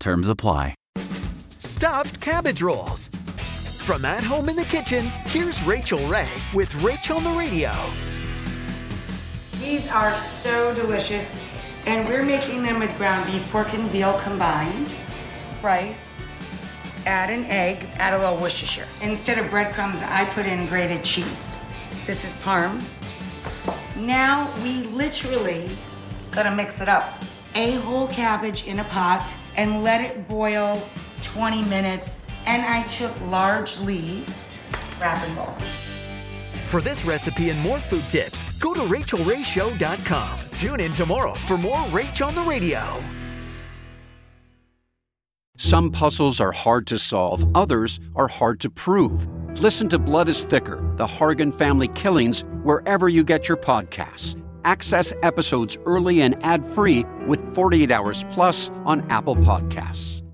Terms apply. Stuffed cabbage rolls. From at home in the kitchen, here's Rachael Ray with Rachael on the Radio. These are so delicious, and we're making them with ground beef, pork, and veal combined. Rice, add an egg, add a little Worcestershire. Instead of breadcrumbs, I put in grated cheese. This is parm. Now we literally gotta mix it up. A whole cabbage in a pot and let it boil 20 minutes. And I took large leaves, wrap and roll. For this recipe and more food tips, go to rachaelrayshow.com. Tune in tomorrow for more Rach on the Radio. Some puzzles are hard to solve, others are hard to prove. Listen to Blood is Thicker The Hargan Family Killings wherever you get your podcasts. Access episodes early and ad free with 48 Hours Plus on Apple Podcasts.